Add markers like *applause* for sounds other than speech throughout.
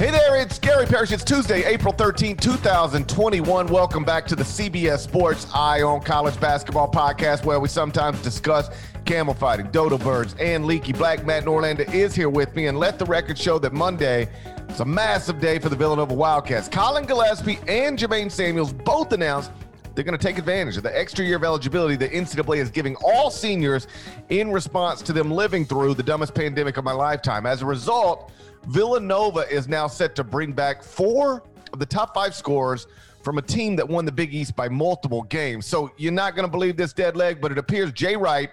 Hey there, it's Gary Parrish. It's Tuesday, April 13, 2021. Welcome back to the CBS Sports Eye on College Basketball podcast, where we sometimes discuss camel fighting, dodo birds, and leaky black. Matt Norlander is here with me, and let the record show that Monday is a massive day for the Villanova Wildcats. Collin Gillespie and Jermaine Samuels both announced they're going to take advantage of the extra year of eligibility the NCAA is giving all seniors in response to them living through the dumbest pandemic of my lifetime. As a result, Villanova is now set to bring back four of the top five scorers from a team that won the Big East by multiple games. So you're not going to believe this dead leg, but it appears Jay Wright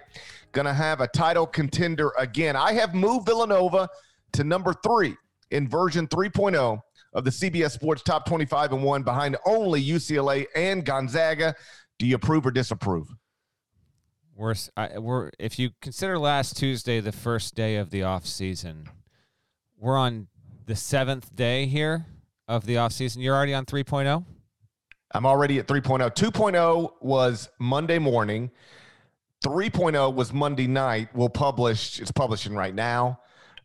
going to have a title contender again. I have moved Villanova to number three in version 3.0 of the CBS Sports Top 25 and one behind only UCLA and Gonzaga. Do you approve or disapprove? We're, I, we're if you consider last Tuesday the first day of the off season, we're on the seventh day here of the off season. You're already on 3.0? I'm already at 3.0. 2.0 was Monday morning. 3.0 was Monday night. We'll publish, it's publishing right now.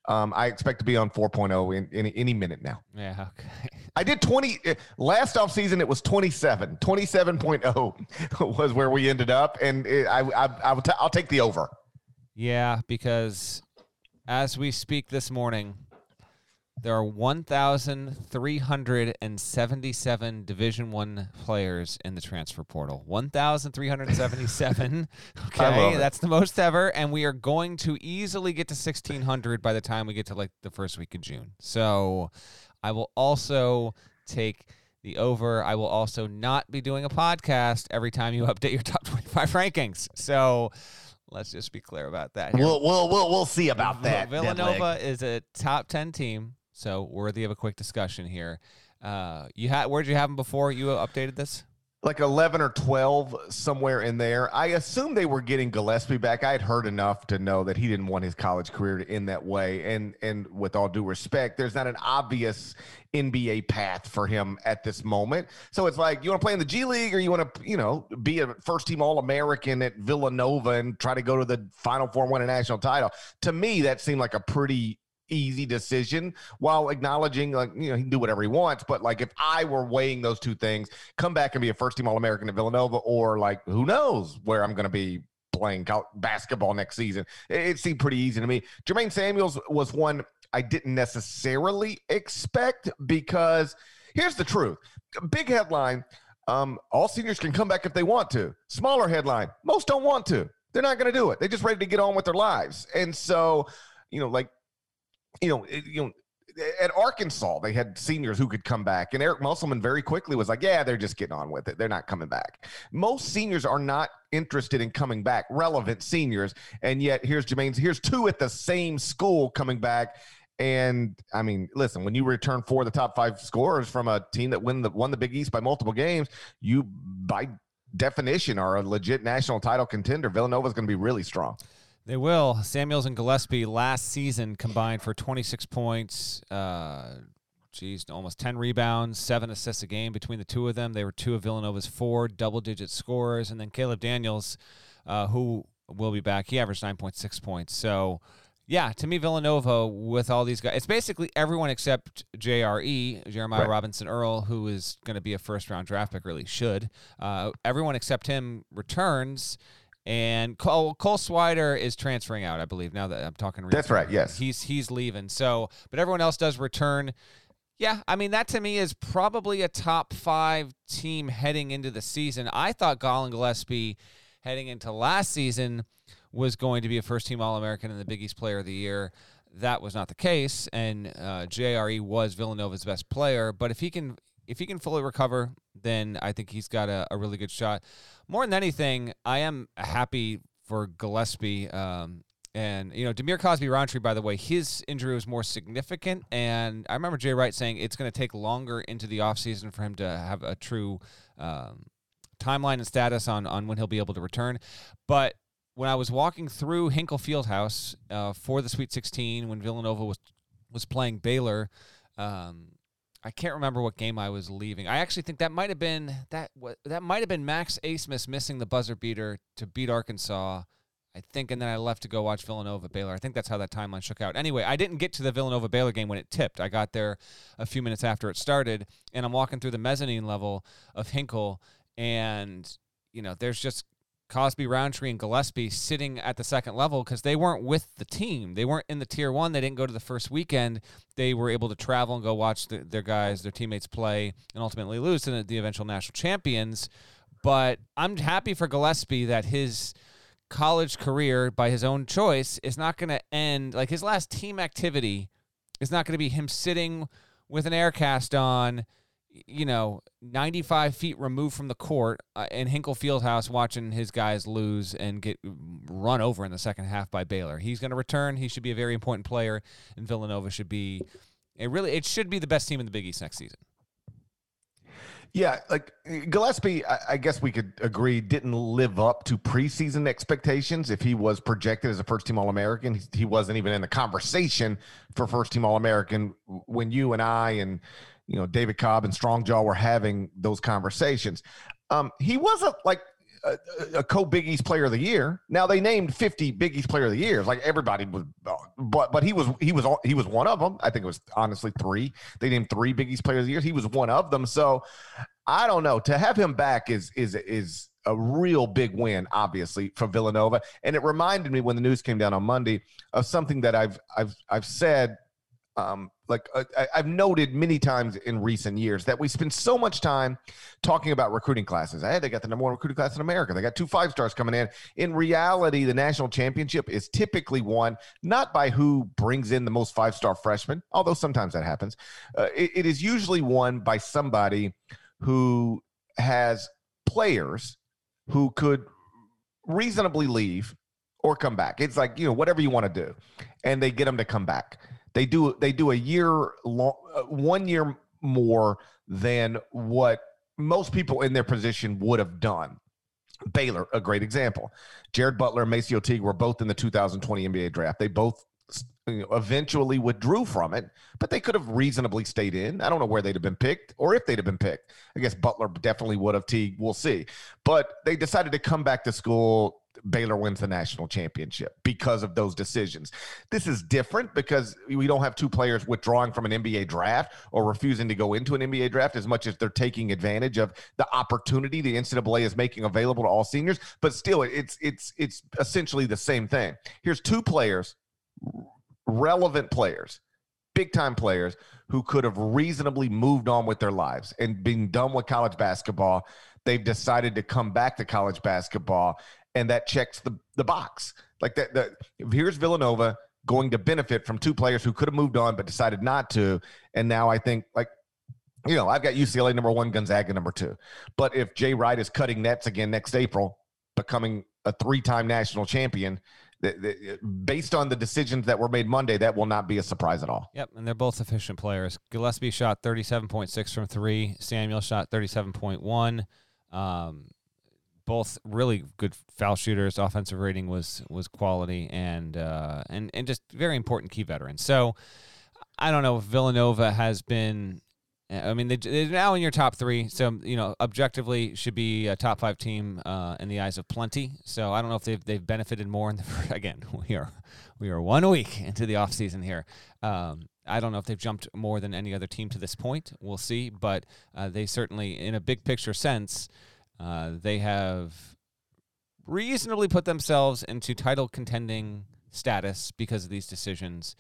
Um, I expect to be on 4.0 in, in any minute now. Yeah, okay. *laughs* I did 20 eh, last off season. It was 27. 27.0 *laughs* was where we ended up, and it, I, I, I will t- I'll take the over. Yeah, because as we speak this morning, there are 1,377 Division One players in the transfer portal. 1,377. *laughs* okay, that's the most ever, and we are going to easily get to 1,600 by the time we get to like the first week of June. So, I will also take the over. I will also not be doing a podcast every time you *laughs* update your top 25 rankings. So. Let's just be clear about that. Here. We'll, we'll, we'll, we'll see about that. Villanova is a top 10 team so worthy of a quick discussion here. Uh, you had where'd you have them before you updated this? Like eleven or twelve, somewhere in there. I assume they were getting Gillespie back. I had heard enough to know that he didn't want his college career to end that way. And and with all due respect, there's not an obvious NBA path for him at this moment. So it's like you want to play in the G League or you want to, you know, be a first team All American at Villanova and try to go to the Final Four and win a national title. To me, that seemed like a pretty easy decision while acknowledging like you know he can do whatever he wants. But like if i were weighing those two things come back and be a first team all-american at villanova or like who knows where i'm going to be playing basketball next season it, seemed pretty easy to me. Jermaine samuels was one i didn't necessarily expect because here's the truth big headline um, all seniors can come back if they want to. Smaller headline most don't want to. They're not going to do it. They're just ready to get on with their lives. And so you know like you know, eh, you know, at Arkansas, they had seniors who could come back, and Eric Musselman very quickly was like, "Yeah, they're just getting on with it. They're not coming back." Most seniors are not interested in coming back, relevant seniors, and yet here's Jermaine's. Here's two at the same school coming back, and I mean, listen, when you return four of the top five scorers from a team that win the won the Big East by multiple games, you by definition are a legit national title contender. Villanova is going to be really strong. They will. Samuels and Gillespie last season combined for 26 points. Uh, geez, almost 10 rebounds, seven assists a game between the two of them. They were two of Villanova's four double-digit scorers, and then Caleb Daniels, uh, who will be back, he averaged 9.6 points. So, yeah, to me, Villanova with all these guys, it's basically everyone except JRE, Jeremiah right. Robinson Earl, who is going to be a first-round draft pick, really should. Uh, everyone except him returns and Cole, Cole Swider is transferring out, I believe. Now that I'm talking, that's right. Yes, he's he's leaving. So, but everyone else does return. Yeah, I mean that to me is probably a top five team heading into the season. I thought Collin Gillespie heading into last season was going to be a first team All American and the Big East Player of the Year. That was not the case, and uh, JRE was Villanova's best player. But if he can if he can fully recover, then I think he's got a, a really good shot more than anything, I am happy for Gillespie. Um, And you know, Dhamir Cosby Roundtree, by the way, his injury was more significant. And I remember Jay Wright saying it's going to take longer into the offseason for him to have a true um, timeline and status on on when he'll be able to return. But when I was walking through Hinkle Fieldhouse uh, for the Sweet 16 when Villanova was was playing Baylor, um, I can't remember what game I was leaving. I actually think that might have been that that might have been Max Abmas missing the buzzer beater to beat Arkansas. I think, and then I left to go watch Villanova Baylor. I think that's how that timeline shook out. Anyway, I didn't get to the Villanova Baylor game when it tipped. I got there a few minutes after it started, and I'm walking through the mezzanine level of Hinkle, and you know, there's just Cosby, Roundtree, and Gillespie sitting at the second level because they weren't with the team. They weren't in the tier one. They didn't go to the first weekend. They were able to travel and go watch the, their guys, their teammates play, and ultimately lose to the, the eventual national champions. But I'm happy for Gillespie that his college career, by his own choice, is not going to end. Like his last team activity is not going to be him sitting with an air cast on you know, 95 feet removed from the court uh, in Hinkle Fieldhouse watching his guys lose and get run over in the second half by Baylor. He's going to return. He should be a very important player, and Villanova should be it really it should be the best team in the Big East next season. Yeah, like Gillespie, I, I guess we could agree didn't live up to preseason expectations. If he was projected as a first team All American, he, he wasn't even in the conversation for first team All American when you and I and you know David Cobb and Strongjaw were having those conversations. Um, he wasn't like a, a co Big East Player of the Year. Now they named 50 Big East Player of the Year. Like everybody was, but but he was he was he was one of them. I think it was honestly three. They named three Big East Player of the Year. He was one of them. So I don't know. To have him back is is is a real big win, obviously, for Villanova. And it reminded me when the news came down on Monday of something that I've I've I've said um, like uh, I, have noted many times in recent years that we spend so much time talking about recruiting classes. Hey, they got the number one recruiting class in America. They got two five stars coming in. In reality, the national championship is typically won not by who brings in the most five star freshmen, although sometimes that happens. Uh, it, it is usually won by somebody who has players who could reasonably leave or come back. It's like, you know, whatever you want to do. And they get them to come back. They do they do a year long, uh, one year more than what most people in their position would have done. Baylor, a great example. Jared Butler and MaCio Teague were both in the 2020 NBA draft. They both eventually withdrew from it, but they could have reasonably stayed in. I don't know where they'd have been picked or if they'd have been picked. I guess Butler definitely would have. Teague, we'll see. But they decided to come back to school Baylor wins the national championship because of those decisions. This is different because we don't have two players withdrawing from an NBA draft or refusing to go into an NBA draft as much as they're taking advantage of the opportunity the NCAA is making available to all seniors. But still, it's it's it's essentially the same thing. Here's two players, relevant players, big time players who could have reasonably moved on with their lives and been done with college basketball. They've decided to come back to college basketball and that checks the the box. Like that, that here's Villanova going to benefit from two players who could have moved on but decided not to, and now I think like. You know, I've got UCLA number one, Gonzaga number two. But if Jay Wright is cutting nets again next April, becoming a three-time national champion, based on the decisions that were made Monday, that will not be a surprise at all. Yep, and they're both efficient players. Gillespie shot 37.6 from three. Samuel shot 37.1. Um, both really good foul shooters. Offensive rating was was quality and uh, and and just very important key veterans. So I don't know if Villanova has been. I mean, they, are now in your top three, so you know objectively should be a top five team uh, in the eyes of plenty. So I don't know if they've they've benefited more. In the *laughs* again, we are we are one week *laughs* into the offseason here. Um, I don't know if they've jumped more than any other team to this point. We'll see, but uh, they certainly, in a big picture sense, uh, they have reasonably put themselves into title contending status because of these decisions.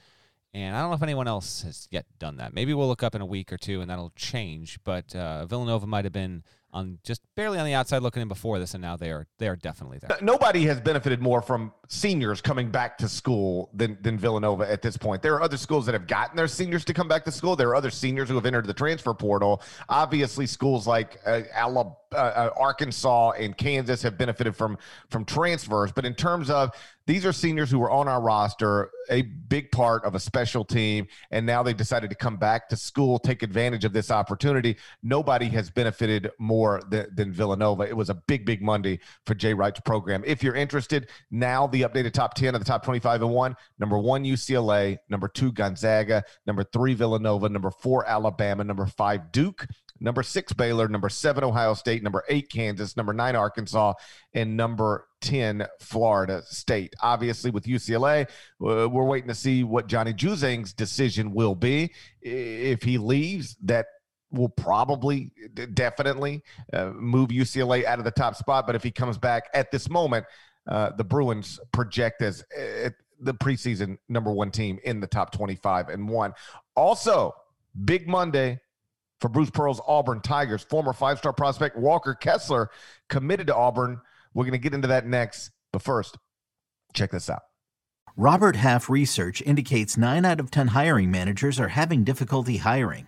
And I don't know if anyone else has yet done that. Maybe we'll look up in a week or two and that'll change. But uh, Villanova might have been on just barely on the outside looking in before this, and now they are they are definitely there. Nobody has benefited more from seniors coming back to school than than Villanova at this point. There are other schools that have gotten their seniors to come back to school. There are other seniors who have entered the transfer portal. Obviously, schools like uh, Alabama, uh, Arkansas and Kansas have benefited from from transfers, but in terms of these are seniors who were on our roster, a big part of a special team, and now they decided to come back to school, take advantage of this opportunity. Nobody has benefited more than, than Villanova. It was a big, big Monday for Jay Wright's program. If you're interested, now the updated top 10 of the top 25 and one number one, UCLA, number two, Gonzaga, number three, Villanova, number four, Alabama, number five, Duke, number six, Baylor, number seven, Ohio State, number eight, Kansas, number nine, Arkansas, and number 10 Florida State. Obviously, with UCLA, we're waiting to see what Johnny Juzang's decision will be. If he leaves, that will probably definitely uh, move UCLA out of the top spot. But if he comes back at this moment, uh, the Bruins project as uh, the preseason number one team in the top 25 and one. Also, big Monday for Bruce Pearl's Auburn Tigers. Former five star prospect Walker Kessler committed to Auburn we're going to get into that next. But first, check this out. Robert Half research indicates 9 out of 10 hiring managers are having difficulty hiring.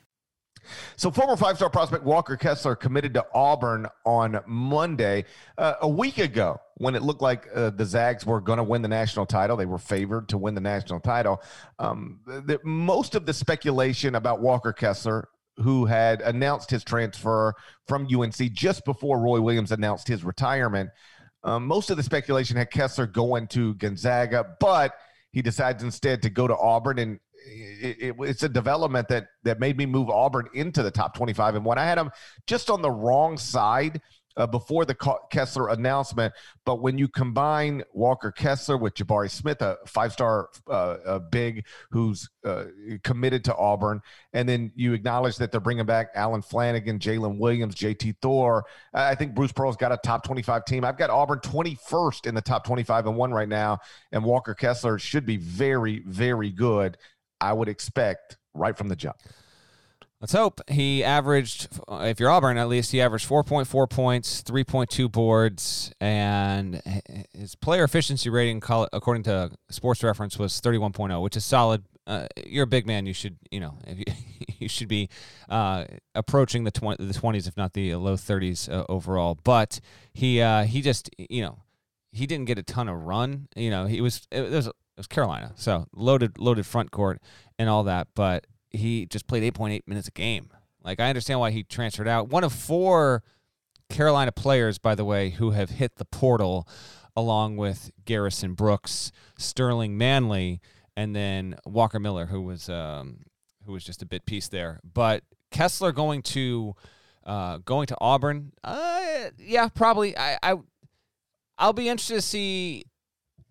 So, former five star prospect Walker Kessler committed to Auburn on Monday. Uh, a week ago, when it looked like uh, the Zags were going to win the national title, they were favored to win the national title. Um, the, most of the speculation about Walker Kessler, who had announced his transfer from UNC just before Roy Williams announced his retirement, um, most of the speculation had Kessler going to Gonzaga, but he decides instead to go to Auburn, and it, it, it's a development that that made me move Auburn into the top 25 and one. I had them just on the wrong side uh, before the Kessler announcement. But when you combine Walker Kessler with Jabari Smith, a five star uh, big who's uh, committed to Auburn, and then you acknowledge that they're bringing back Allen Flanigan, Jaylin Williams, JT Thor, I think Bruce Pearl's got a top 25 team. I've got Auburn 21st in the top 25 and one right now, and Walker Kessler should be very, very good. I would expect right from the jump. Let's hope he averaged, if you're Auburn at least, he averaged 4.4 points, 3.2 boards, and his player efficiency rating, according to Sports Reference, was 31.0, which is solid. Uh, you're a big man. You should, you know, you, *laughs* you should be uh, approaching the 20, the 20s, if not the low 30s uh, overall. But he uh, he just, you know, he didn't get a ton of run. You know, he was it was was Carolina, so loaded loaded front court and all that, but he just played 8.8 minutes a game. Like I understand why he transferred out. One of four Carolina players, by the way, who have hit the portal, along with Garrison Brooks, Sterling Manley, and then Walker Miller, who was um, who was just a bit piece there. But Kessler going to uh, going to Auburn, uh, yeah, probably. I, I I'll be interested to see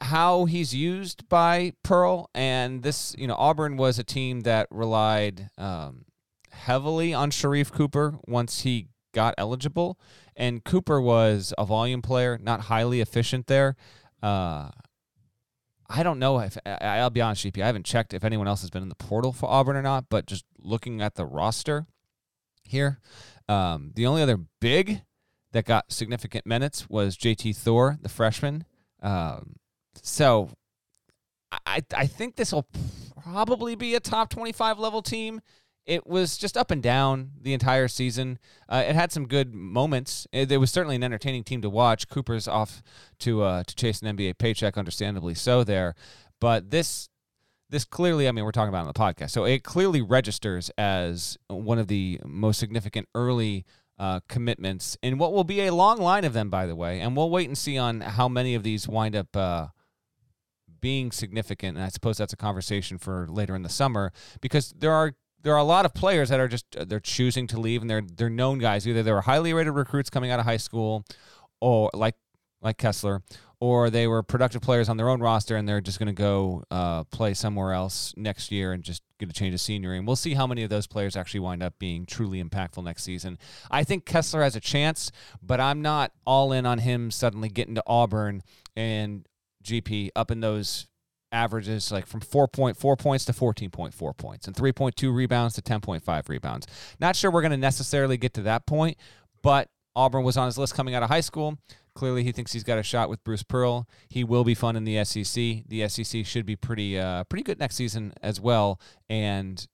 how he's used by Pearl. And this, you know, Auburn was a team that relied um, heavily on Sharife Cooper once he got eligible. And Cooper was a volume player, not highly efficient there. Uh, I don't know if I'll be honest you. I haven't checked if anyone else has been in the portal for Auburn or not, but just looking at the roster here, um, the only other big that got significant minutes was JT Thor, the freshman. Um, so I I think this will probably be a top 25 level team. It was just up and down the entire season. Uh, it had some good moments. It, it, was certainly an entertaining team to watch. Cooper's off to uh, to chase an NBA paycheck, understandably so there. But this this clearly, I mean, we're talking about on the podcast, so it clearly registers as one of the most significant early uh, commitments in what will be a long line of them, by the way. And we'll wait and see on how many of these wind up uh, being significant, and I suppose that's a conversation for later in the summer because there are there are a lot of players that are just uh, they're choosing to leave, and they're they're known guys. Either they were highly rated recruits coming out of high school, or like like Kessler, or they were productive players on their own roster, and they're just going to go uh, play somewhere else next year and just get a change of scenery. And we'll see how many of those players actually wind up being truly impactful next season. I think Kessler has a chance, but I'm not all in on him suddenly getting to Auburn and GP up in those averages like from 4.4 points to 14.4 points and 3.2 rebounds to 10.5 rebounds. Not sure we're going to necessarily get to that point, but Auburn was on his list coming out of high school. Clearly, he thinks he's got a shot with Bruce Pearl. He will be fun in the SEC. The SEC should be pretty, uh, pretty good next season as well. And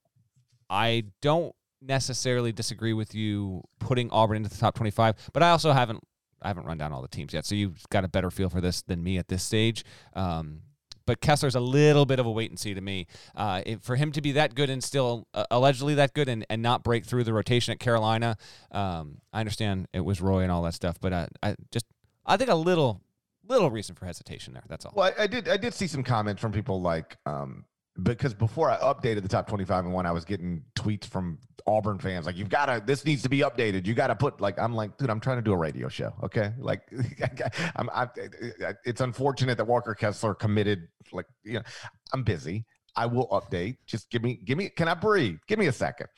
I don't necessarily disagree with you putting Auburn into the top 25, but I also haven't I haven't run down all the teams yet, so you've got a better feel for this than me at this stage. Um, but Kessler's a little bit of a wait and see to me. Uh, if, for him to be that good and still uh, allegedly that good and, and not break through the rotation at Carolina, um, I understand it was Roy and all that stuff, but uh, I just I think a little little reason for hesitation there. That's all. Well, I, I did I did see some comments from people like um, because before I updated the top 25 and one, I was getting tweets from Auburn fans like, "You've got to. This needs to be updated. You got to put like." I'm like, dude, I'm trying to do a radio show. Okay, *laughs* like, *laughs* I'm. I, it's unfortunate that Walker Kessler committed. Like, you know, I'm busy. I will update. Just give me, give me. Can I breathe? Give me a second.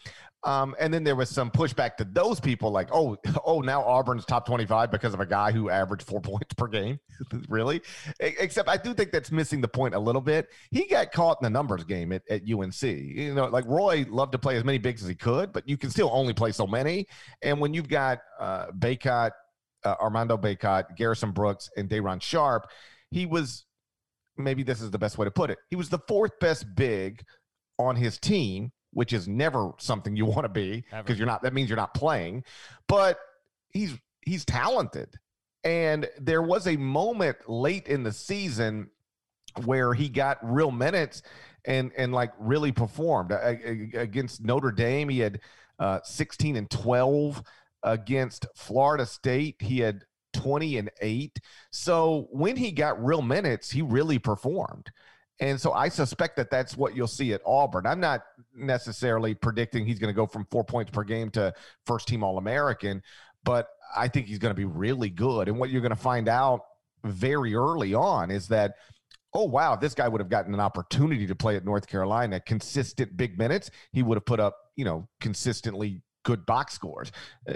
Um, and then there was some pushback to those people, like, oh, *laughs* oh, now Auburn's top 25 because of a guy who averaged four *laughs* points per game. *laughs* really? Except I do think that's missing the point a little bit. He got caught in the numbers game at, at UNC. You know, like Roy loved to play as many bigs as he could, but you can still only play so many. And when you've got uh, Bacot, uh, Armando Bacot, Garrison Brooks, and Day'Ron Sharpe, he was maybe this is the best way to put it. He was the fourth best big on his team which is never something you *laughs* want to be because you're not that means you're not playing. But he's he's talented. And there was a moment late in the season where he got real minutes and and like really performed. Against Notre Dame he had uh, 16 and 12 against Florida State. He had 20 and 8 so when he got real minutes he really performed and so I suspect that that's what you'll see at Auburn. I'm not necessarily predicting he's going to go from four points per game to first team All American, but I think he's going to be really good. And what you're going to find out very early on is that, oh, wow, this guy would have gotten an opportunity to play at North Carolina, consistent big minutes. He would have put up, you know, consistently good box scores. Uh,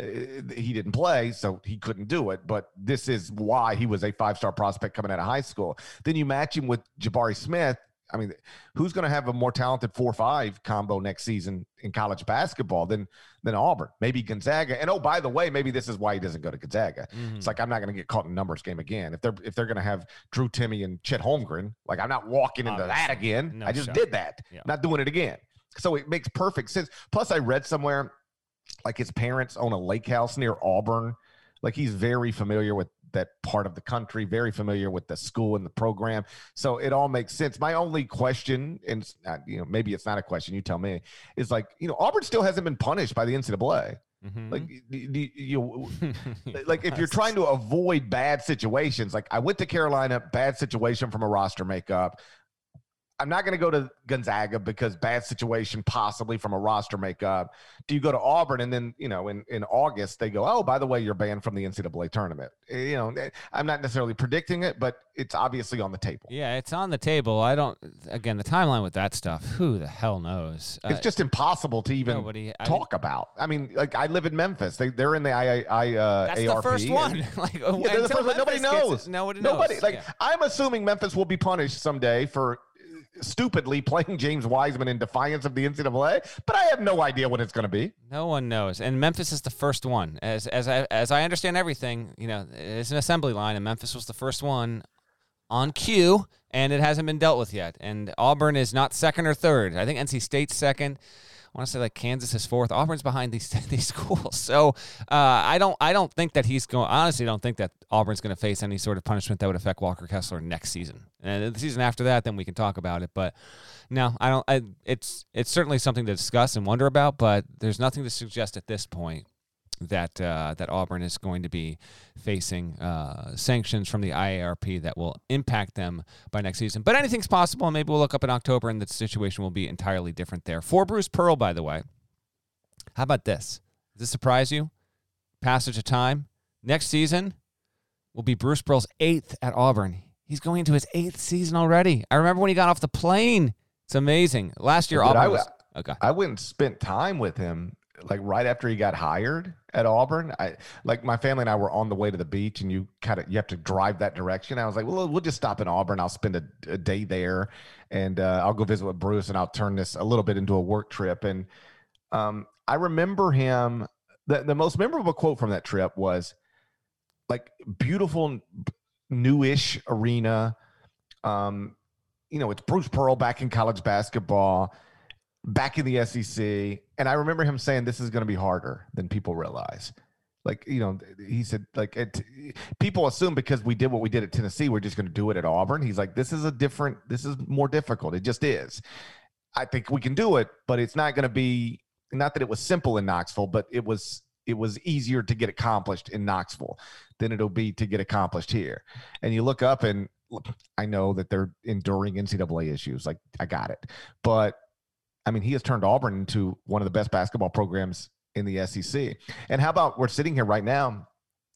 he didn't play, so he couldn't do it. But this is why he was a five star prospect coming out of high school. Then you match him with Jabari Smith. I mean, who's going to have a more talented four five combo next season in college basketball than than Auburn? Maybe Gonzaga. And oh, by the way, maybe this is why he doesn't go to Gonzaga. Mm-hmm. It's like I'm not going to get caught in numbers game again. If they're if they're going to have Drew Timme and Chet Holmgren, like I'm not walking into Obviously. that again. No I just shot. did that. Yeah. Not doing it again. So it makes perfect sense. Plus, I read somewhere like his parents own a lake house near Auburn. Like he's very familiar with that part of the country, very familiar with the school and the program. So it all makes sense. My only question, and not, you know, maybe it's not a question, you tell me, is like, you know, Auburn still hasn't been punished by the NCAA. Mm-hmm. Like you, you *laughs* like if you're trying to avoid bad situations, like I went to Carolina, bad situation from a roster makeup. I'm not going to go to Gonzaga because bad situation possibly from a roster makeup. Do you go to Auburn and then you know in in August they go, oh by the way you're banned from the NCAA tournament. Eh, you know eh, I'm not necessarily predicting it, but it's obviously on the table. Yeah, it's on the table. I don't. Again, the timeline with that stuff. Who the hell knows? It's uh, just impossible to even nobody, talk I about. I mean, like I live in Memphis. They they're in the I I uh, That's ARP. the first one. *laughs* like yeah, the first one. nobody knows. nobody knows. Nobody like yeah. I'm assuming Memphis will be punished someday for stupidly playing James Wiseman in defiance of the NCAA, but I have no idea what it's going to be. No one knows, and Memphis is the first one. As as I as I understand everything, you know, it's an assembly line, and Memphis was the first one on cue, and it hasn't been dealt with yet. And Auburn is not second or third. I think NC State's second. I want to say like Kansas is fourth. Auburn's behind these *laughs* these schools, so uh, I don't I don't think that he's going. Honestly, don't think that Auburn's going to face any sort of punishment that would affect Walker Kessler next season. And the season after that, then we can talk about it. But no, I don't. I, it's it's certainly something to discuss and wonder about, but there's nothing to suggest at this point that uh, that Auburn is going to be facing uh, sanctions from the IARP that will impact them by next season. But anything's possible, and maybe we'll look up in October, and the situation will be entirely different there. For Bruce Pearl, by the way, how about this? Does this surprise you? Passage of time. Next season will be Bruce Pearl's eighth at Auburn. He's going into his eighth season already. I remember when he got off the plane. It's amazing. Last year, Auburn I, was, okay. I went and spent time with him like right after he got hired at Auburn. I like my family and I were on the way to the beach, and you kind of you have to drive that direction. I was like, well, we'll just stop in Auburn. I'll spend a, a day there, and uh, I'll go visit with Bruce, and I'll turn this a little bit into a work trip. And um, I remember him. The, the most memorable quote from that trip was like beautiful newish arena. Um, you know, it's Bruce Pearl back in college basketball, back in the SEC. And I remember him saying this is going to be harder than people realize. Like, you know, he said, like, it, people assume because we did what we did at Tennessee, we're just going to do it at Auburn. He's like, this is a different, this is more difficult. It just is. I think we can do it, but it's not going to be, not that it was simple in Knoxville, but it was it was easier to get accomplished in Knoxville than it'll be to get accomplished here. And you look up and I know that they're enduring NCAA issues. Like I got it. But I mean, he has turned Auburn into one of the best basketball programs in the SEC. And how about we're sitting here right now?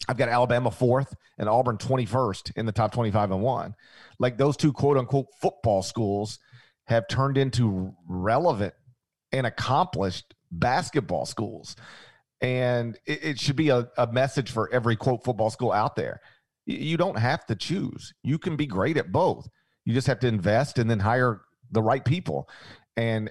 I've got Alabama fourth and Auburn 21st in the top 25 and one. Like those two quote unquote football schools have turned into relevant and accomplished basketball schools. And it, it should be a, a message for every quote football school out there. You don't have to choose. You can be great at both. You just have to invest and then hire the right people. And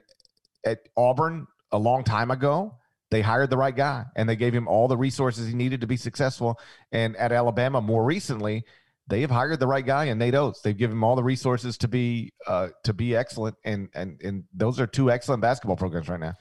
at Auburn, a long time ago, they hired the right guy and they gave him all the resources he needed to be successful. And at Alabama, more recently, they have hired the right guy in Nate Oats. They've given him all the resources to be uh, to be excellent, and and and those are two excellent basketball programs right now.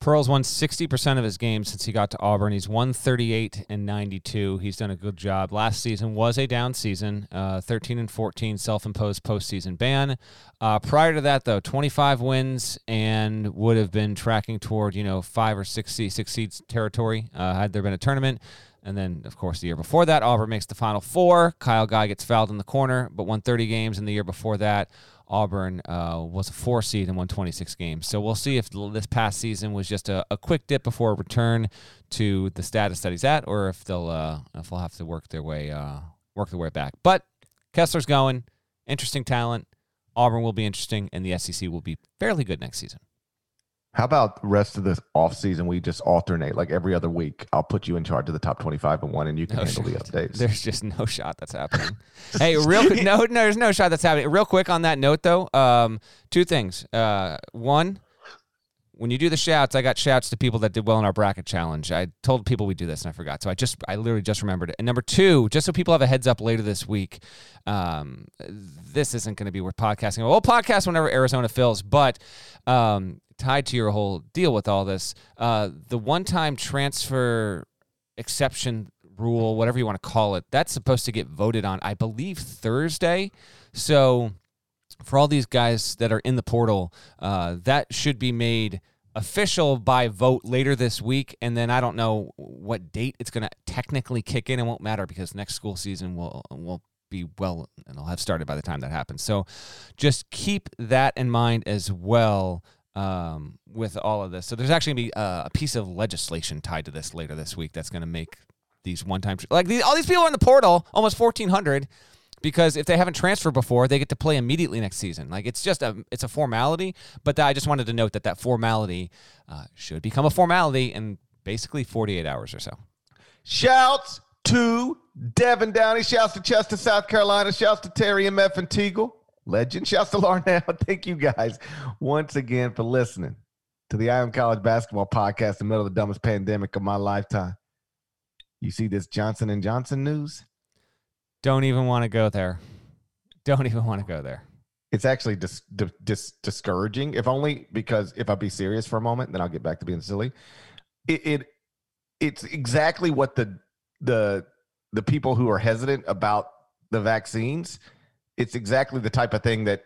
Pearl's won 60% of his games since he got to Auburn. He's won 38 and 92. He's done a good job. Last season was a down season, uh, 13 and 14 self-imposed postseason ban. Uh, prior to that, though, 25 wins and would have been tracking toward you know five or six six seeds territory uh, had there been a tournament. And then, of course, the year before that, Auburn makes the Final Four. Kyle Guy gets fouled in the corner, but won 30 games. And the year before that, Auburn uh, was a four seed and won 26 games. So we'll see if this past season was just a, a quick dip before a return to the status that he's at, or if they'll uh, if they'll have to work their way uh, work their way back. But Kessler's going, interesting talent. Auburn will be interesting, and the SEC will be fairly good next season. How about the rest of the off season? We just alternate like every other week. I'll put you in charge of the top twenty-five and one, and you can no handle shot. the updates. There's just no shot that's happening. *laughs* hey, real quick, no, no, there's no shot that's happening. Real quick on that note, though, um, two things. Uh, one, when you do the shouts, I got shouts to people that did well in our bracket challenge. I told people we do this and I forgot, so I just, I literally just remembered it. And number two, just so people have a heads up later this week, um, this isn't going to be worth podcasting. We'll podcast whenever Arizona fills, but um, tied to your whole deal with all this, uh, the one-time transfer exception rule, whatever you want to call it, that's supposed to get voted on, I believe, Thursday. So for all these guys that are in the portal, uh, that should be made official by vote later this week. And then i don't know what date it's going to technically kick in. It won't matter because next school season will will be well and it'll have started by the time that happens. So just keep that in mind as well um, with all of this. So there's actually going to be uh, a piece of legislation tied to this later this week that's going to make these one-time like these, all these people are in the portal, almost 1,400, because if they haven't transferred before, they get to play immediately next season. Like it's just a it's a formality, but I just wanted to note that that formality uh, should become a formality in basically 48 hours or so. Shouts to Devin Downey. Shouts to Chester, South Carolina. Shouts to Terry MF and Teagle legend. Shouts to Larnell. *laughs* Thank you guys once again for listening to the Eye on College Basketball Podcast in the middle of the dumbest pandemic of my lifetime. You see this Johnson and Johnson news? Don't even want to go there. Don't even want to go there. It's actually dis- dis- discouraging, if only because if I be serious for a moment, then I'll get back to being silly. It, it it's exactly what the the the people who are hesitant about the vaccines it's exactly the type of thing that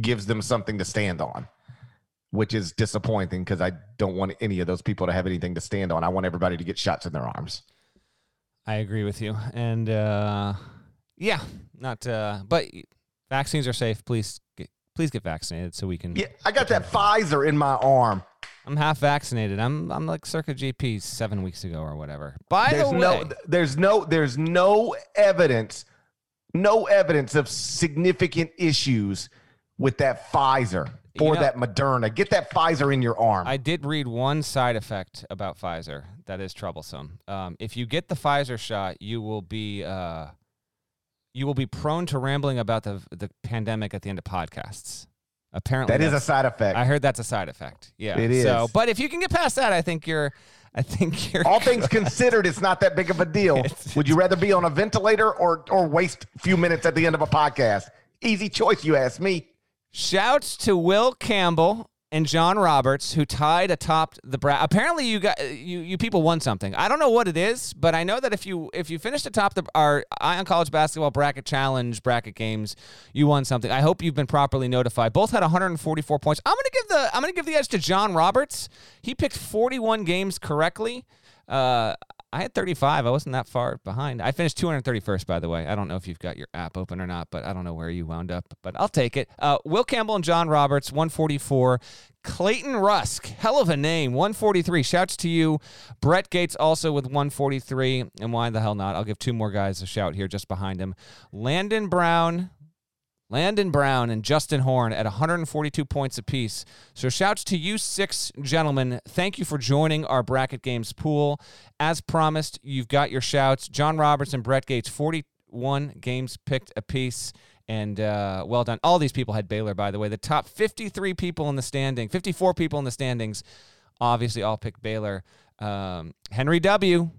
gives them something to stand on, which is disappointing because I don't want any of those people to have anything to stand on. I want everybody to get shots in their arms. I agree with you. And uh, yeah, not, uh, but vaccines are safe. Please get, please get vaccinated so we can. Yeah, I got that Pfizer in my arm. I'm half vaccinated. I'm I'm like circa GP seven weeks ago or whatever. By there's the way, no, there's no there's no evidence no evidence of significant issues with that Pfizer. For know- that Moderna. Get that Pfizer in your arm. I did read one side effect about Pfizer that is troublesome. Um, if you get the Pfizer shot, you will be uh, you will be prone to rambling about the the pandemic at the end of podcasts. Apparently, that is a side effect. I heard that's a side effect. Yeah, it is. So, but if you can get past that, I think you're. I think *laughs* you're. All things *laughs* considered, it's not that big of a deal. *laughs* It's- Would you rather be on a ventilator or or waste a few minutes at the end of a podcast? Easy choice, you ask me. Shouts to Will Campbell and John Roberts who tied atop the bracket. Apparently, you got you you people won something. I don't know what it is, but I know that if you if you finished atop the our Eye on College Basketball Bracket Challenge bracket games, you won something. I hope you've been properly notified. Both had 144 points. I'm gonna give the I'm gonna give the edge to John Roberts. He picked 41 games correctly. Uh, I had 35. I wasn't that far behind. I finished 231st, by the way. I don't know if you've got your app open or not, but I don't know where you wound up, but I'll take it. Uh, Will Campbell and John Roberts, 144. Clayton Rusk, hell of a name, 143. Shouts to you. Brett Gates also with 143. And why the hell not? I'll give two more guys a shout here just behind him. Landon Brown, Landon Brown and Justin Horn at 142 points apiece. So shouts to you six gentlemen. Thank you for joining our bracket games pool. As promised, you've got your shouts. John Roberts and Brett Gates, 41 games picked apiece. And uh, well done. All these people had Baylor, by the way. The top 53 people in the standing, 54 people in the standings, obviously all picked Baylor. Um, Henry W.,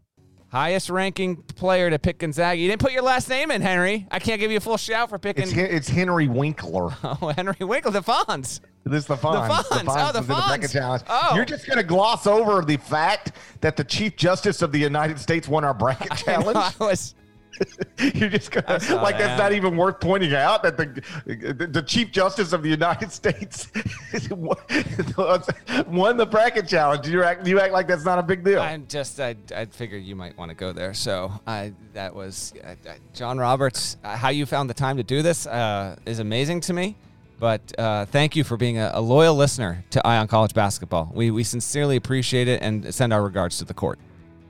highest ranking player to pick Gonzaga. You didn't put your last name in, Henry. I can't give you a full shout for picking. It's it's Henry Winkler. *laughs* Oh, Henry Winkler, the Fonz. This is the Fonz. The Fonz. Oh, the was in bracket Fonz. challenge. Oh. You're just going to gloss over the fact that the Chief Justice of the United States won our bracket *laughs* I, challenge. know, I was. *laughs* You're just saw like that's that. not even worth pointing out that the the, the Chief Justice of the United *laughs* States won the bracket challenge. You act you act like that's not a big deal. I'm just, I, I figured you might want to go there. So I, that was I, I, John Roberts. Uh, how you found the time to do this uh, is amazing to me. But uh, thank you for being a, a loyal listener to Eye on College Basketball. We, we sincerely appreciate it and send our regards to the court.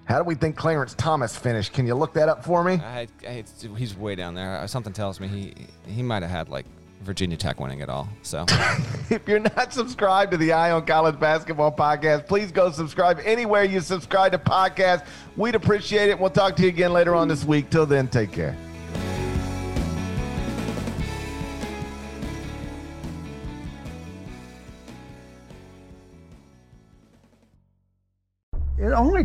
How do we think Clarence Thomas finished? Can you look that up for me? I, I, he's way down there. Uh, Something tells me he he might have had like Virginia Tech winning it all. So *laughs* If you're not subscribed to the Eye on College Basketball Podcast, please go subscribe anywhere you subscribe to podcasts. We'd appreciate it. We'll talk to you again later on this week. Till then, take care.